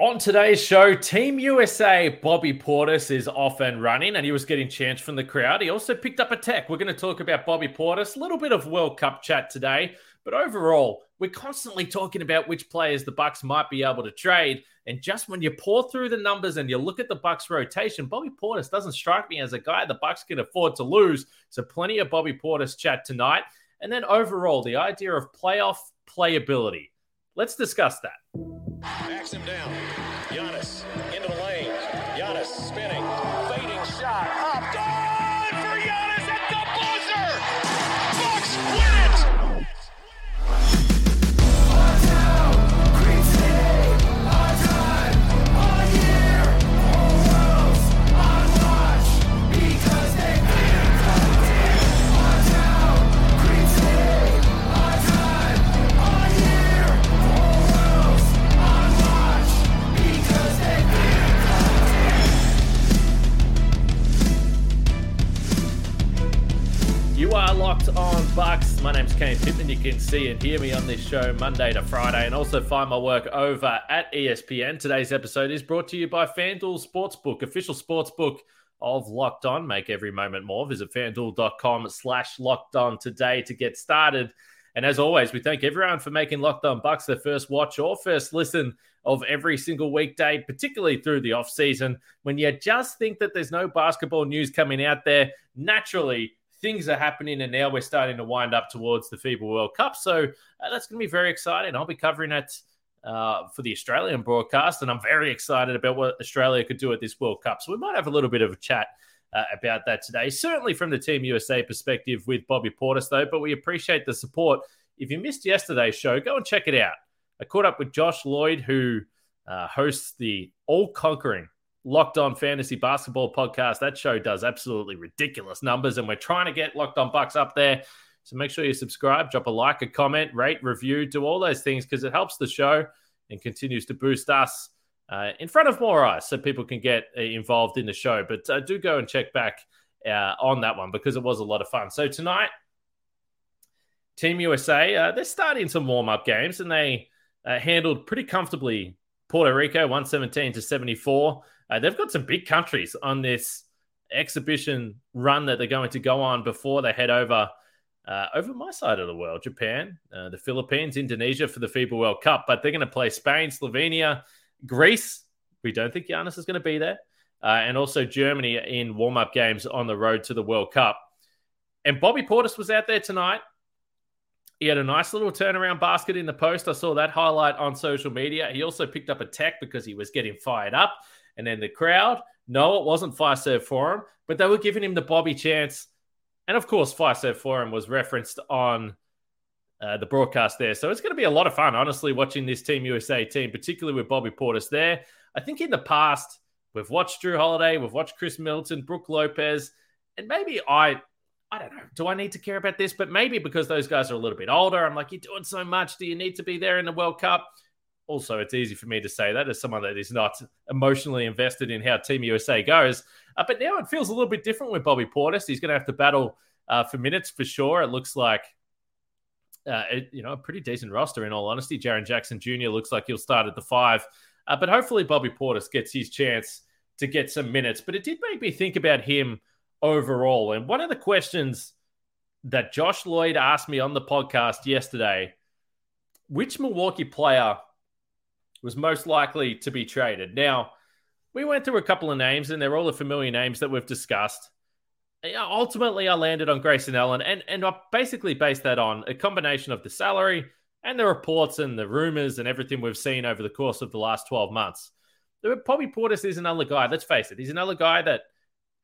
On today's show, Team USA Bobby Portis is off and running, and he was getting chants from the crowd. He also picked up a tech. We're going to talk about Bobby Portis, a little bit of World Cup chat today, but overall, we're constantly talking about which players the Bucks might be able to trade. And just when you pour through the numbers and you look at the Bucks rotation, Bobby Portis doesn't strike me as a guy the Bucks can afford to lose. So plenty of Bobby Portis chat tonight. And then overall, the idea of playoff playability. Let's discuss that. Backs him down. Giannis into the lane. Giannis spinning. Fading shot. You can see and hear me on this show Monday to Friday, and also find my work over at ESPN. Today's episode is brought to you by FanDuel Sportsbook, official sportsbook of Locked On. Make every moment more. Visit fanduel.com slash locked on today to get started. And as always, we thank everyone for making Locked On Bucks their first watch or first listen of every single weekday, particularly through the off season. When you just think that there's no basketball news coming out there, naturally things are happening, and now we're starting to wind up towards the FIBA World Cup. So uh, that's going to be very exciting. I'll be covering it uh, for the Australian broadcast, and I'm very excited about what Australia could do at this World Cup. So we might have a little bit of a chat uh, about that today. Certainly from the Team USA perspective with Bobby Portis, though, but we appreciate the support. If you missed yesterday's show, go and check it out. I caught up with Josh Lloyd, who uh, hosts the all conquering Locked On Fantasy Basketball podcast. That show does absolutely ridiculous numbers, and we're trying to get Locked On Bucks up there. So make sure you subscribe, drop a like, a comment, rate, review, do all those things because it helps the show and continues to boost us uh, in front of more eyes so people can get uh, involved in the show. But uh, do go and check back uh, on that one because it was a lot of fun. So tonight, Team USA, uh, they're starting some warm up games and they uh, handled pretty comfortably Puerto Rico 117 to 74. Uh, they've got some big countries on this exhibition run that they're going to go on before they head over uh, over my side of the world Japan, uh, the Philippines, Indonesia for the FIBA World Cup. But they're going to play Spain, Slovenia, Greece. We don't think Giannis is going to be there. Uh, and also Germany in warm up games on the road to the World Cup. And Bobby Portis was out there tonight. He had a nice little turnaround basket in the post. I saw that highlight on social media. He also picked up a tech because he was getting fired up. And then the crowd, no, it wasn't Fiserv Forum, but they were giving him the Bobby chance. And of course, Fiserv Forum was referenced on uh, the broadcast there. So it's going to be a lot of fun, honestly, watching this Team USA team, particularly with Bobby Portis there. I think in the past, we've watched Jrue Holiday, we've watched Khris Middleton, Brook Lopez, and maybe I I don't know. Do I need to care about this? But maybe because those guys are a little bit older, I'm like, you're doing so much. Do you need to be there in the World Cup? Also, it's easy for me to say that as someone that is not emotionally invested in how Team USA goes. Uh, but now it feels a little bit different with Bobby Portis. He's going to have to battle uh, for minutes for sure. It looks like, uh, it, you know, a pretty decent roster in all honesty. Jaren Jackson Jr. looks like he'll start at the five. Uh, but hopefully, Bobby Portis gets his chance to get some minutes. But it did make me think about him overall. And one of the questions that Josh Lloyd asked me on the podcast yesterday which Milwaukee player was most likely to be traded? Now, we went through a couple of names, and they're all the familiar names that we've discussed. Ultimately, I landed on Grayson Allen, and, and I basically based that on a combination of the salary and the reports and the rumors and everything we've seen over the course of the last 12 months. Bobby Portis is another guy, let's face it, he's another guy that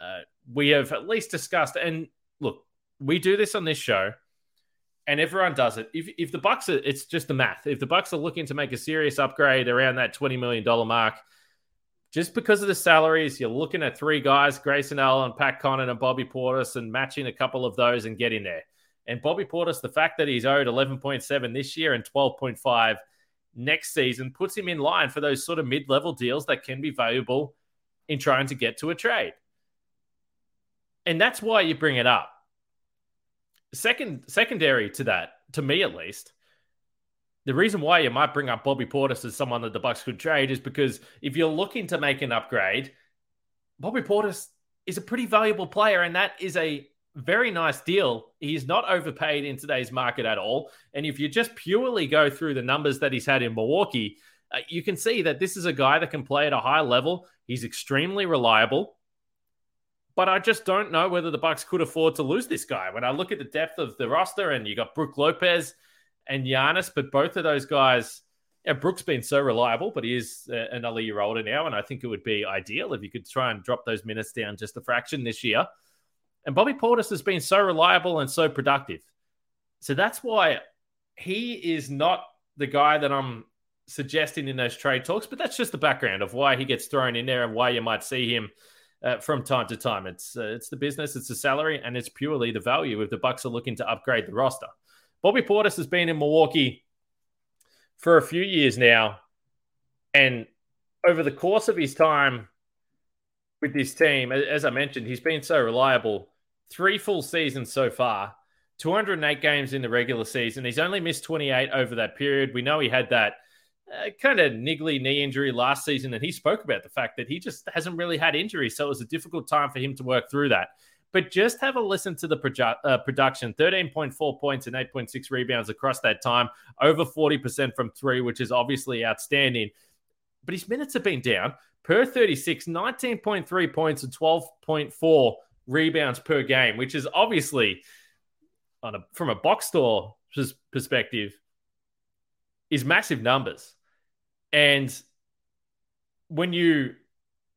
uh, we have at least discussed. And look, we do this on this show, and everyone does it. If if the Bucks, are, it's just the math. If the Bucks are looking to make a serious upgrade around that twenty million dollar mark, just because of the salaries, you're looking at three guys: Grayson Allen, Pat Connaughton, and Bobby Portis, and matching a couple of those and getting there. And Bobby Portis, the fact that he's owed eleven point seven this year and twelve point five next season puts him in line for those sort of mid level deals that can be valuable in trying to get to a trade. And that's why you bring it up. Second, secondary to that, to me at least, the reason why you might bring up Bobby Portis as someone that the Bucks could trade is because if you're looking to make an upgrade, Bobby Portis is a pretty valuable player, and that is a very nice deal. He's not overpaid in today's market at all. And if you just purely go through the numbers that he's had in Milwaukee, uh, you can see that this is a guy that can play at a high level. He's extremely reliable. But I just don't know whether the Bucks could afford to lose this guy. When I look at the depth of the roster, and you got Brook Lopez and Giannis, but both of those guys, yeah, Brook's been so reliable, but he is another year older now, and I think it would be ideal if you could try and drop those minutes down just a fraction this year. And Bobby Portis has been so reliable and so productive. So that's why he is not the guy that I'm suggesting in those trade talks, but that's just the background of why he gets thrown in there and why you might see him uh, from time to time. It's uh, it's the business, it's the salary, and it's purely the value if the Bucks are looking to upgrade the roster. Bobby Portis has been in Milwaukee for a few years now, and over the course of his time with this team, as I mentioned, he's been so reliable. Three full seasons so far, 208 games in the regular season. He's only missed 28 over that period. We know he had that uh, kind of niggly knee injury last season, and he spoke about the fact that he just hasn't really had injuries, so it was a difficult time for him to work through that. But just have a listen to the uh, production 13.4 points and 8.6 rebounds across that time, over 40% from three, which is obviously outstanding. But his minutes have been down per 36, 19.3 points and 12.4 rebounds per game, which is obviously on a, from a box score perspective is massive numbers. And when you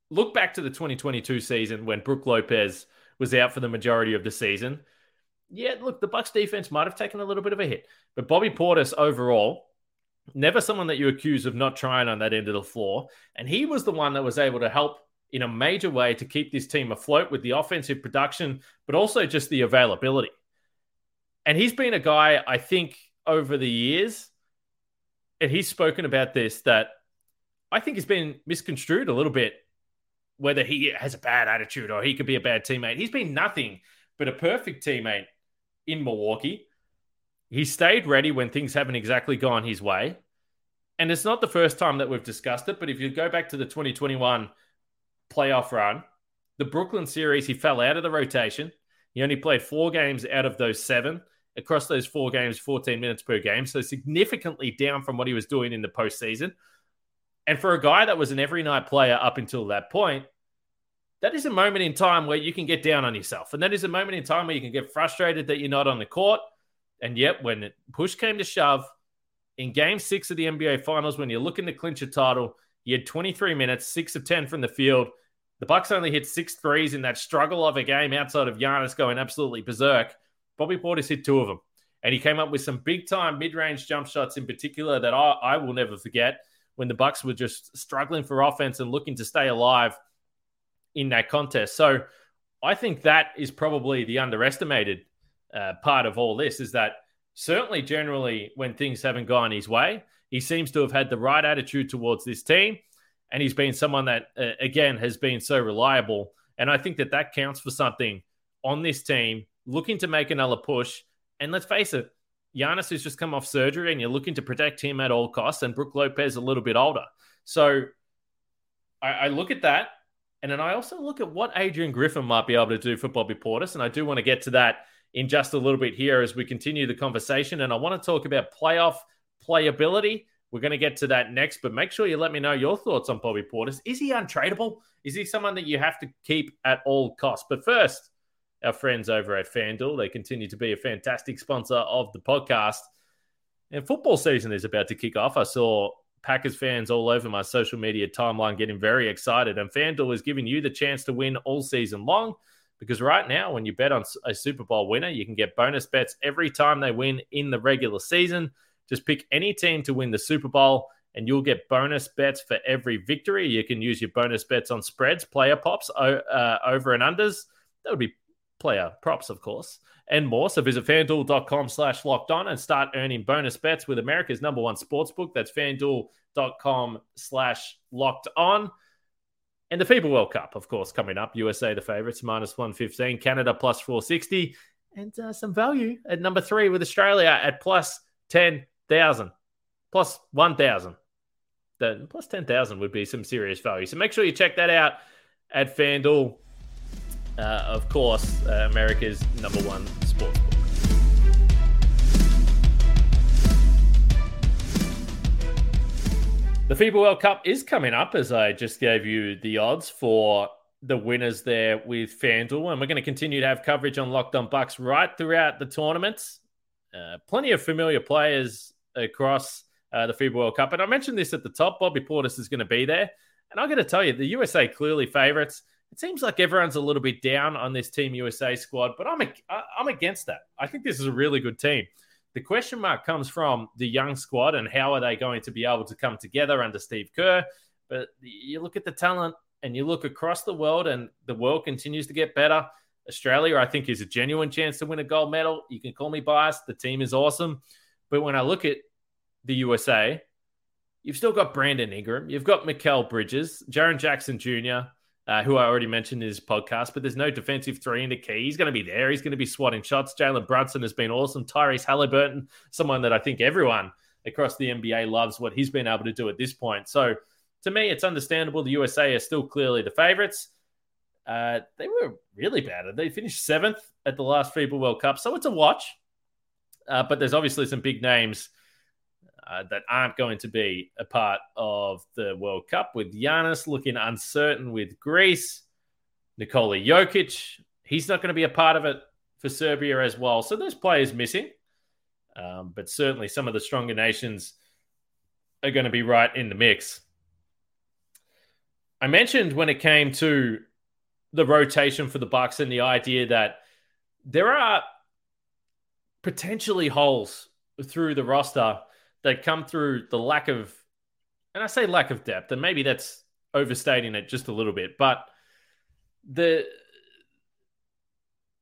look back to the 2022 season when Brook Lopez was out for the majority of the season, yeah, look, the Bucks defense might have taken a little bit of a hit, but Bobby Portis overall, never someone that you accuse of not trying on that end of the floor, and he was the one that was able to help in a major way to keep this team afloat with the offensive production, but also just the availability. And he's been a guy I think over the years and he's spoken about this that I think has been misconstrued a little bit, whether he has a bad attitude or he could be a bad teammate. He's been nothing but a perfect teammate in Milwaukee. He stayed ready when things haven't exactly gone his way. And it's not the first time that we've discussed it, but if you go back to the 2021 playoff run, the Brooklyn series, he fell out of the rotation. He only played four games out of those seven across those four games, 14 minutes per game. So significantly down from what he was doing in the postseason. And for a guy that was an every night player up until that point, that is a moment in time where you can get down on yourself. And that is a moment in time where you can get frustrated that you're not on the court. And yet, when push came to shove in game six of the NBA Finals, when you're looking to clinch a title, he had 23 minutes, six of 10 from the field. The Bucks only hit six threes in that struggle of a game outside of Giannis going absolutely berserk. Bobby Portis hit two of them. And he came up with some big time mid range jump shots in particular that I, I will never forget when the Bucks were just struggling for offense and looking to stay alive in that contest. So I think that is probably the underestimated uh, part of all this is that certainly generally when things haven't gone his way, he seems to have had the right attitude towards this team. And he's been someone that, uh, again, has been so reliable. And I think that that counts for something on this team looking to make another push. And let's face it, Giannis has just come off surgery and you're looking to protect him at all costs, and Brook Lopez a little bit older. So I, I look at that. And then I also look at what Adrian Griffin might be able to do for Bobby Portis. And I do want to get to that in just a little bit here as we continue the conversation. And I want to talk about playoff playability. We're going to get to that next, but make sure you let me know your thoughts on Bobby Portis. Is he untradeable? Is he someone that you have to keep at all costs? But first, our friends over at FanDuel. They continue to be a fantastic sponsor of the podcast. And football season is about to kick off. I saw Packers fans all over my social media timeline getting very excited. And FanDuel is giving you the chance to win all season long because right now, when you bet on a Super Bowl winner, you can get bonus bets every time they win in the regular season. Just pick any team to win the Super Bowl, and you'll get bonus bets for every victory. You can use your bonus bets on spreads, player pops, uh, over and unders. That would be player props, of course, and more. So visit fanduel.com slash locked on and start earning bonus bets with America's number one sports book. That's fanduel.com slash locked on. And the FIBA World Cup, of course, coming up. USA the favorites, minus 115. Canada plus 460. And uh, some value at number three with Australia at plus 10,000. plus 1,000. Then plus 10,000 would be some serious value. So make sure you check that out at FanDuel. Uh, of course, uh, America's number one sports book. The FIBA World Cup is coming up, as I just gave you the odds for the winners there with FanDuel. And we're going to continue to have coverage on Locked On Bucks right throughout the tournament. Uh, plenty of familiar players across uh, the FIBA World Cup. And I mentioned this at the top. Bobby Portis is going to be there. And I'm going to tell you, the USA clearly favorites. It seems like everyone's a little bit down on this Team USA squad, but I'm, I'm against that. I think this is a really good team. The question mark comes from the young squad and how are they going to be able to come together under Steve Kerr. But you look at the talent and you look across the world, and the world continues to get better. Australia, I think, is a genuine chance to win a gold medal. You can call me biased. The team is awesome. But when I look at the USA, you've still got Brandon Ingram. You've got Mikal Bridges, Jaren Jackson Jr., uh, who I already mentioned in his podcast, but there's no defensive three in the key. He's going to be there. He's going to be swatting shots. Jalen Brunson has been awesome. Tyrese Halliburton, someone that I think everyone across the NBA loves what he's been able to do at this point. So to me, it's understandable the USA are still clearly the favorites. Uh, they were really bad. They finished seventh at the last FIBA World Cup, so it's a watch. Uh, but there's obviously some big names uh, that aren't going to be a part of the World Cup, with Giannis looking uncertain with Greece. Nikola Jokic, he's not going to be a part of it for Serbia as well. So there's players missing. Um, but certainly some of the stronger nations are going to be right in the mix. I mentioned when it came to the rotation for the Bucks and the idea that there are potentially holes through the roster that come through the lack of, and I say lack of depth, and maybe that's overstating it just a little bit, but the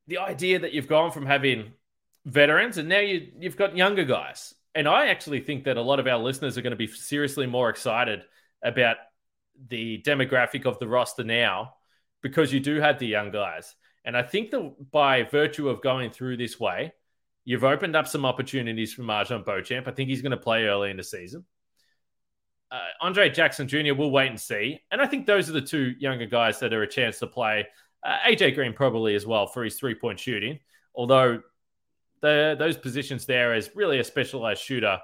the idea that you've gone from having veterans and now you you've got younger guys. And I actually think that a lot of our listeners are going to be seriously more excited about the demographic of the roster now because you do have the young guys. And I think that by virtue of going through this way, You've opened up some opportunities for MarJon Beauchamp. I think he's going to play early in the season. Uh, Andre Jackson Jr. we'll wait and see. And I think those are the two younger guys that are a chance to play. Uh, AJ Green probably as well for his three point shooting, although the, those positions there as really a specialized shooter.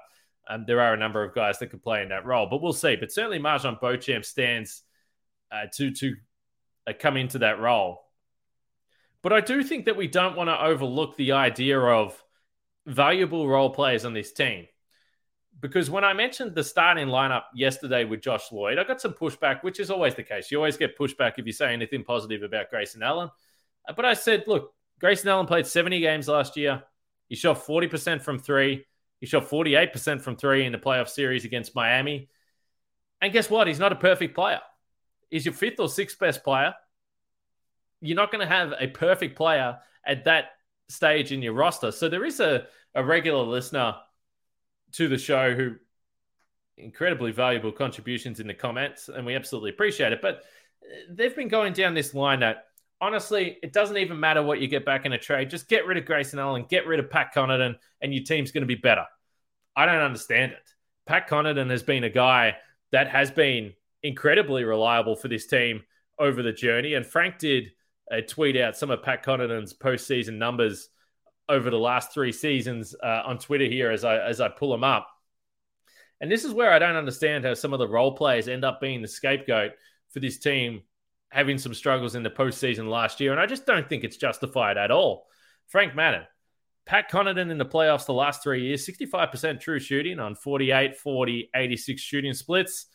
Um, there are a number of guys that could play in that role, but we'll see. But certainly, MarJon Beauchamp stands uh, to to uh, come into that role. But I do think that we don't want to overlook the idea of valuable role players on this team. Because when I mentioned the starting lineup yesterday with Josh Lloyd, I got some pushback, which is always the case. You always get pushback if you say anything positive about Grayson Allen. Uh, but I said, look, Grayson Allen played 70 games last year. He shot 40% from three. He shot 48% from three in the playoff series against Miami. And guess what? He's not a perfect player. He's your fifth or sixth best player. You're not going to have a perfect player at that stage in your roster. So there is a, a regular listener to the show who incredibly valuable contributions in the comments, and we absolutely appreciate it. But uh, they've been going down this line that honestly, it doesn't even matter what you get back in a trade. Just get rid of Grayson Allen, get rid of Pat Connaughton, and your team's going to be better. I don't understand it. Pat Connaughton has been a guy that has been incredibly reliable for this team over the journey, and Frank did uh, tweet out some of Pat Connaughton's postseason numbers over the last three seasons uh, on Twitter here as I as I pull them up. And this is where I don't understand how some of the role players end up being the scapegoat for this team having some struggles in the postseason last year. And I just don't think it's justified at all. Frank Madden, Pat Connaughton in the playoffs the last three years, 65% true shooting on 48, 40, 86 shooting splits,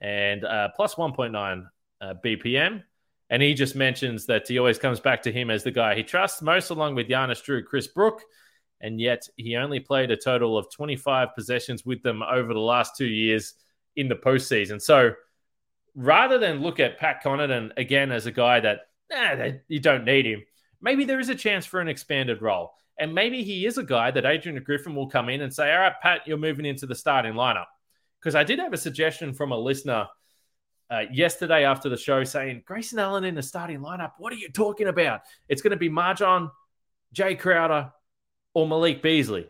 and uh, plus 1.9 uh, BPM. And he just mentions that he always comes back to him as the guy he trusts most, along with Giannis Jrue, Khris Brook. And yet he only played a total of 25 possessions with them over the last two years in the postseason. So rather than look at Pat Connaughton again as a guy that, nah, you don't need him, maybe there is a chance for an expanded role. And maybe he is a guy that Adrian Griffin will come in and say, all right, Pat, you're moving into the starting lineup. Because I did have a suggestion from a listener – uh, yesterday after the show saying Grayson Allen in the starting lineup. What are you talking about? It's going to be MarJon, Jae Crowder, or Malik Beasley.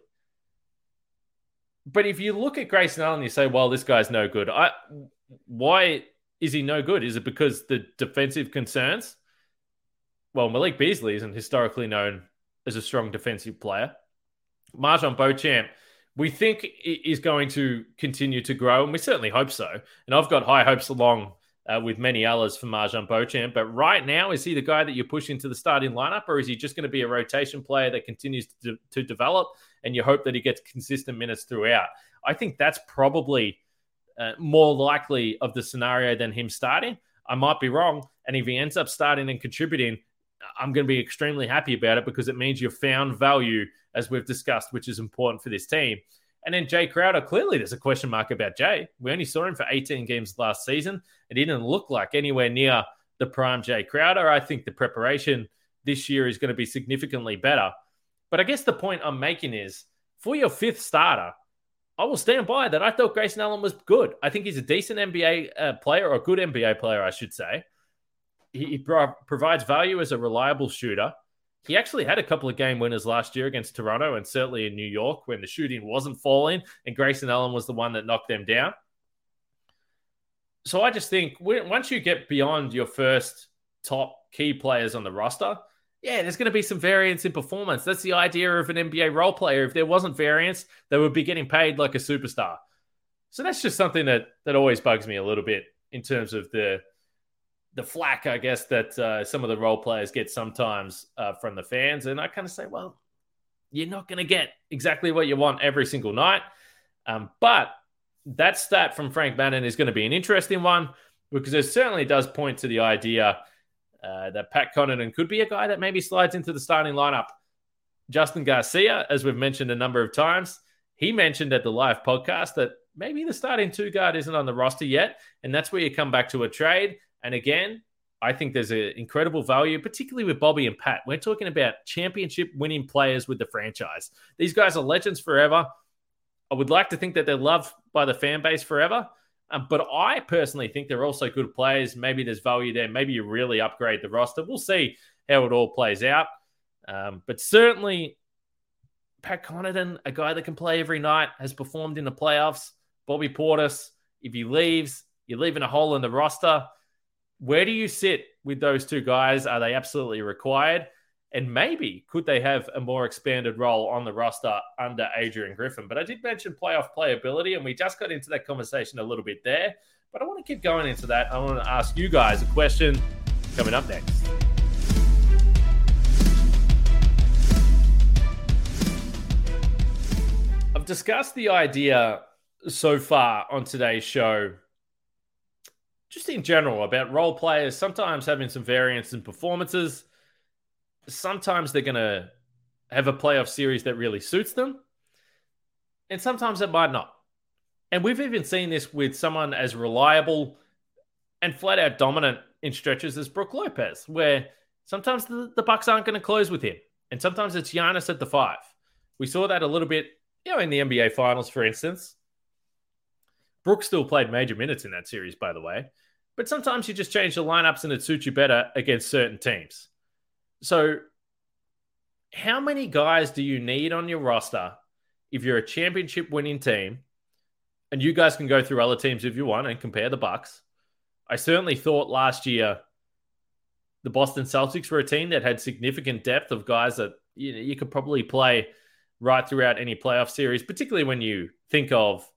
But if you look at Grayson Allen, you say, well, this guy's no good. I, why is he no good? Is it because the defensive concerns? Well, Malik Beasley isn't historically known as a strong defensive player. MarJon Beauchamp, we think is going to continue to grow, and we certainly hope so. And I've got high hopes along uh, with many others for MarJon Beauchamp. But right now, is he the guy that you push into the starting lineup, or is he just going to be a rotation player that continues to, to develop and you hope that he gets consistent minutes throughout? I think that's probably uh, more likely of the scenario than him starting. I might be wrong. And if he ends up starting and contributing, I'm going to be extremely happy about it because it means you've found value, as we've discussed, which is important for this team. And then Jae Crowder, clearly there's a question mark about Jae. We only saw him for 18 games last season. It didn't look like anywhere near the prime Jae Crowder. I think the preparation this year is going to be significantly better. But I guess the point I'm making is for your fifth starter, I will stand by that. I thought Grayson Allen was good. I think he's a decent NBA uh, player, or a good NBA player, I should say. He, he pro- provides value as a reliable shooter. He actually had a couple of game winners last year against Toronto and certainly in New York when the shooting wasn't falling and Grayson Allen was the one that knocked them down. So I just think once you get beyond your first top key players on the roster, yeah, there's going to be some variance in performance. That's the idea of an NBA role player. If there wasn't variance, they would be getting paid like a superstar. So that's just something that that always bugs me a little bit in terms of the the flack, I guess, that uh, some of the role players get sometimes uh, from the fans. And I kind of say, well, you're not going to get exactly what you want every single night. Um, but that stat from Frank Madden is going to be an interesting one because it certainly does point to the idea uh, that Pat Connaughton could be a guy that maybe slides into the starting lineup. Justin Garcia, as we've mentioned a number of times, he mentioned at the live podcast that maybe the starting two guard isn't on the roster yet. And that's where you come back to a trade. And again, I think there's an incredible value, particularly with Bobby and Pat. We're talking about championship winning players with the franchise. These guys are legends forever. I would like to think that they're loved by the fan base forever. Um, but I personally think they're also good players. Maybe there's value there. Maybe you really upgrade the roster. We'll see how it all plays out. Um, but certainly, Pat Connaughton, a guy that can play every night, has performed in the playoffs. Bobby Portis, if he leaves, you're leaving a hole in the roster. Where do you sit with those two guys? Are they absolutely required? And maybe could they have a more expanded role on the roster under Adrian Griffin? But I did mention playoff playability, and we just got into that conversation a little bit there. But I want to keep going into that. I want to ask you guys a question coming up next. I've discussed the idea so far on today's show just in general about role players sometimes having some variance in performances. Sometimes they're going to have a playoff series that really suits them, and sometimes it might not. And we've even seen this with someone as reliable and flat out dominant in stretches as Brook Lopez, where sometimes the, the Bucks aren't going to close with him, and sometimes it's Giannis at the five. We saw that a little bit, you know, in the NBA Finals, for instance. Brooks still played major minutes in that series, by the way. But sometimes you just change the lineups and it suits you better against certain teams. So, how many guys do you need on your roster if you're a championship winning team? And you guys can go through other teams if you want and compare the Bucks. I certainly thought last year the Boston Celtics were a team that had significant depth of guys that you, know, you could probably play right throughout any playoff series, particularly when you think of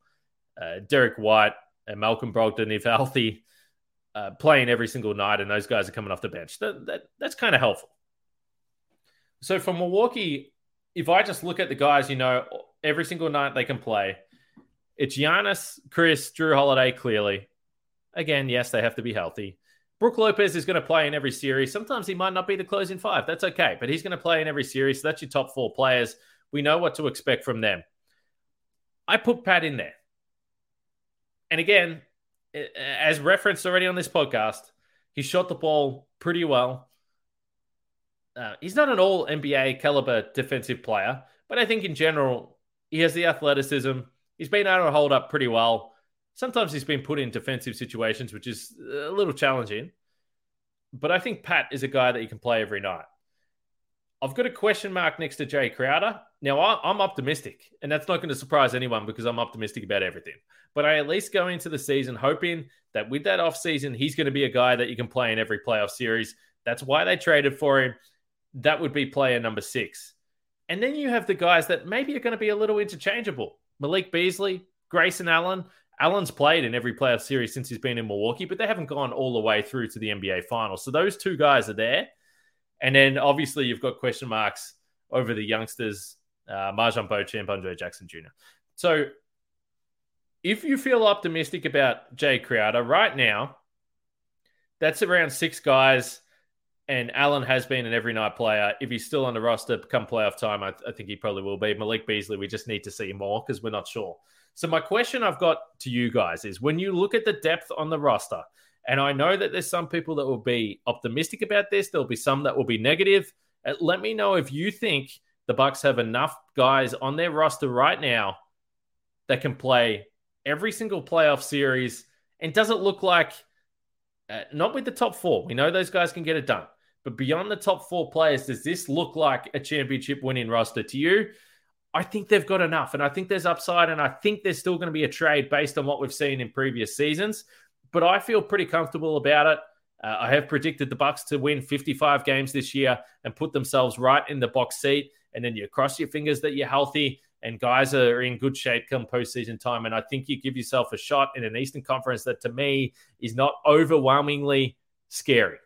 uh, Derrick White and Malcolm Brogdon, if healthy, uh, playing every single night, and those guys are coming off the bench. That, that that's kind of helpful. So for Milwaukee, if I just look at the guys, you know, every single night they can play, it's Giannis, Khris, Jrue Holiday, clearly. Again, yes, they have to be healthy. Brook Lopez is going to play in every series. Sometimes he might not be the closing five. That's okay, but he's going to play in every series. So that's your top four players. We know what to expect from them. I put Pat in there. And again, as referenced already on this podcast, he shot the ball pretty well. Uh, he's not an all NBA caliber defensive player, but I think in general, he has the athleticism. He's been able to hold up pretty well. Sometimes he's been put in defensive situations, which is a little challenging. But I think Pat is a guy that you can play every night. I've got a question mark next to Jae Crowder. Now, I'm optimistic, and that's not going to surprise anyone because I'm optimistic about everything. But I at least go into the season hoping that with that offseason, he's going to be a guy that you can play in every playoff series. That's why they traded for him. That would be player number six. And then you have the guys that maybe are going to be a little interchangeable Malik Beasley, Grayson Allen. Allen's played in every playoff series since he's been in Milwaukee, but they haven't gone all the way through to the NBA Finals. So those two guys are there. And then obviously you've got question marks over the youngsters uh, MarJon Beauchamp, Andre Jackson Jr. So if you feel optimistic about Jae Crowder right now, that's around six guys. And Allen has been an every night player. If he's still on the roster come playoff time, I, I think he probably will be. Malik Beasley, we just need to see more because we're not sure. So, my question I've got to you guys is when you look at the depth on the roster, and I know that there's some people that will be optimistic about this, there'll be some that will be negative. Uh, let me know if you think the Bucks have enough guys on their roster right now that can play every single playoff series. And does it look like uh, not with the top four we know those guys can get it done but beyond the top four players does this look like a championship winning roster to you? I think they've got enough and i think there's upside and i think there's still going to be a trade based on what we've seen in previous seasons but i feel pretty comfortable about it. Uh, I have predicted the Bucks to win 55 games this year and put themselves right in the box seat and then you cross your fingers that you're healthy and guys are in good shape come postseason time. And I think you give yourself a shot in an Eastern Conference that to me is not overwhelmingly scary.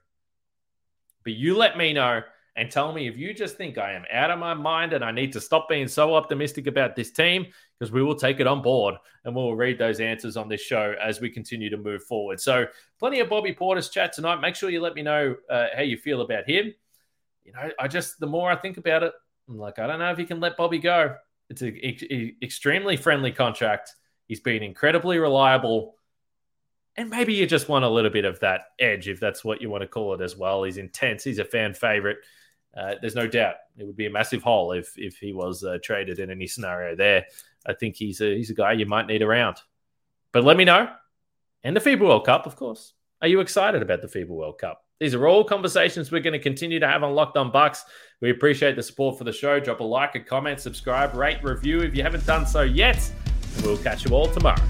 But you let me know and tell me if you just think I am out of my mind and I need to stop being so optimistic about this team because we will take it on board and we'll read those answers on this show as we continue to move forward. So, plenty of Bobby Portis chat tonight. Make sure you let me know uh, how you feel about him. You know, I just, the more I think about it, I'm like, I don't know if you can let Bobby go. It's an extremely friendly contract. He's been incredibly reliable. And maybe you just want a little bit of that edge, if that's what you want to call it as well. He's intense. He's a fan favorite. Uh, there's no doubt it would be a massive hole if if he was uh, traded in any scenario there. I think he's a he's a guy you might need around. But let me know. And the FIBA World Cup, of course. Are you excited about the FIBA World Cup? These are all conversations we're going to continue to have on Locked On Bucks. We appreciate the support for the show. Drop a like, a comment, subscribe, rate, review if you haven't done so yet. We'll catch you all tomorrow.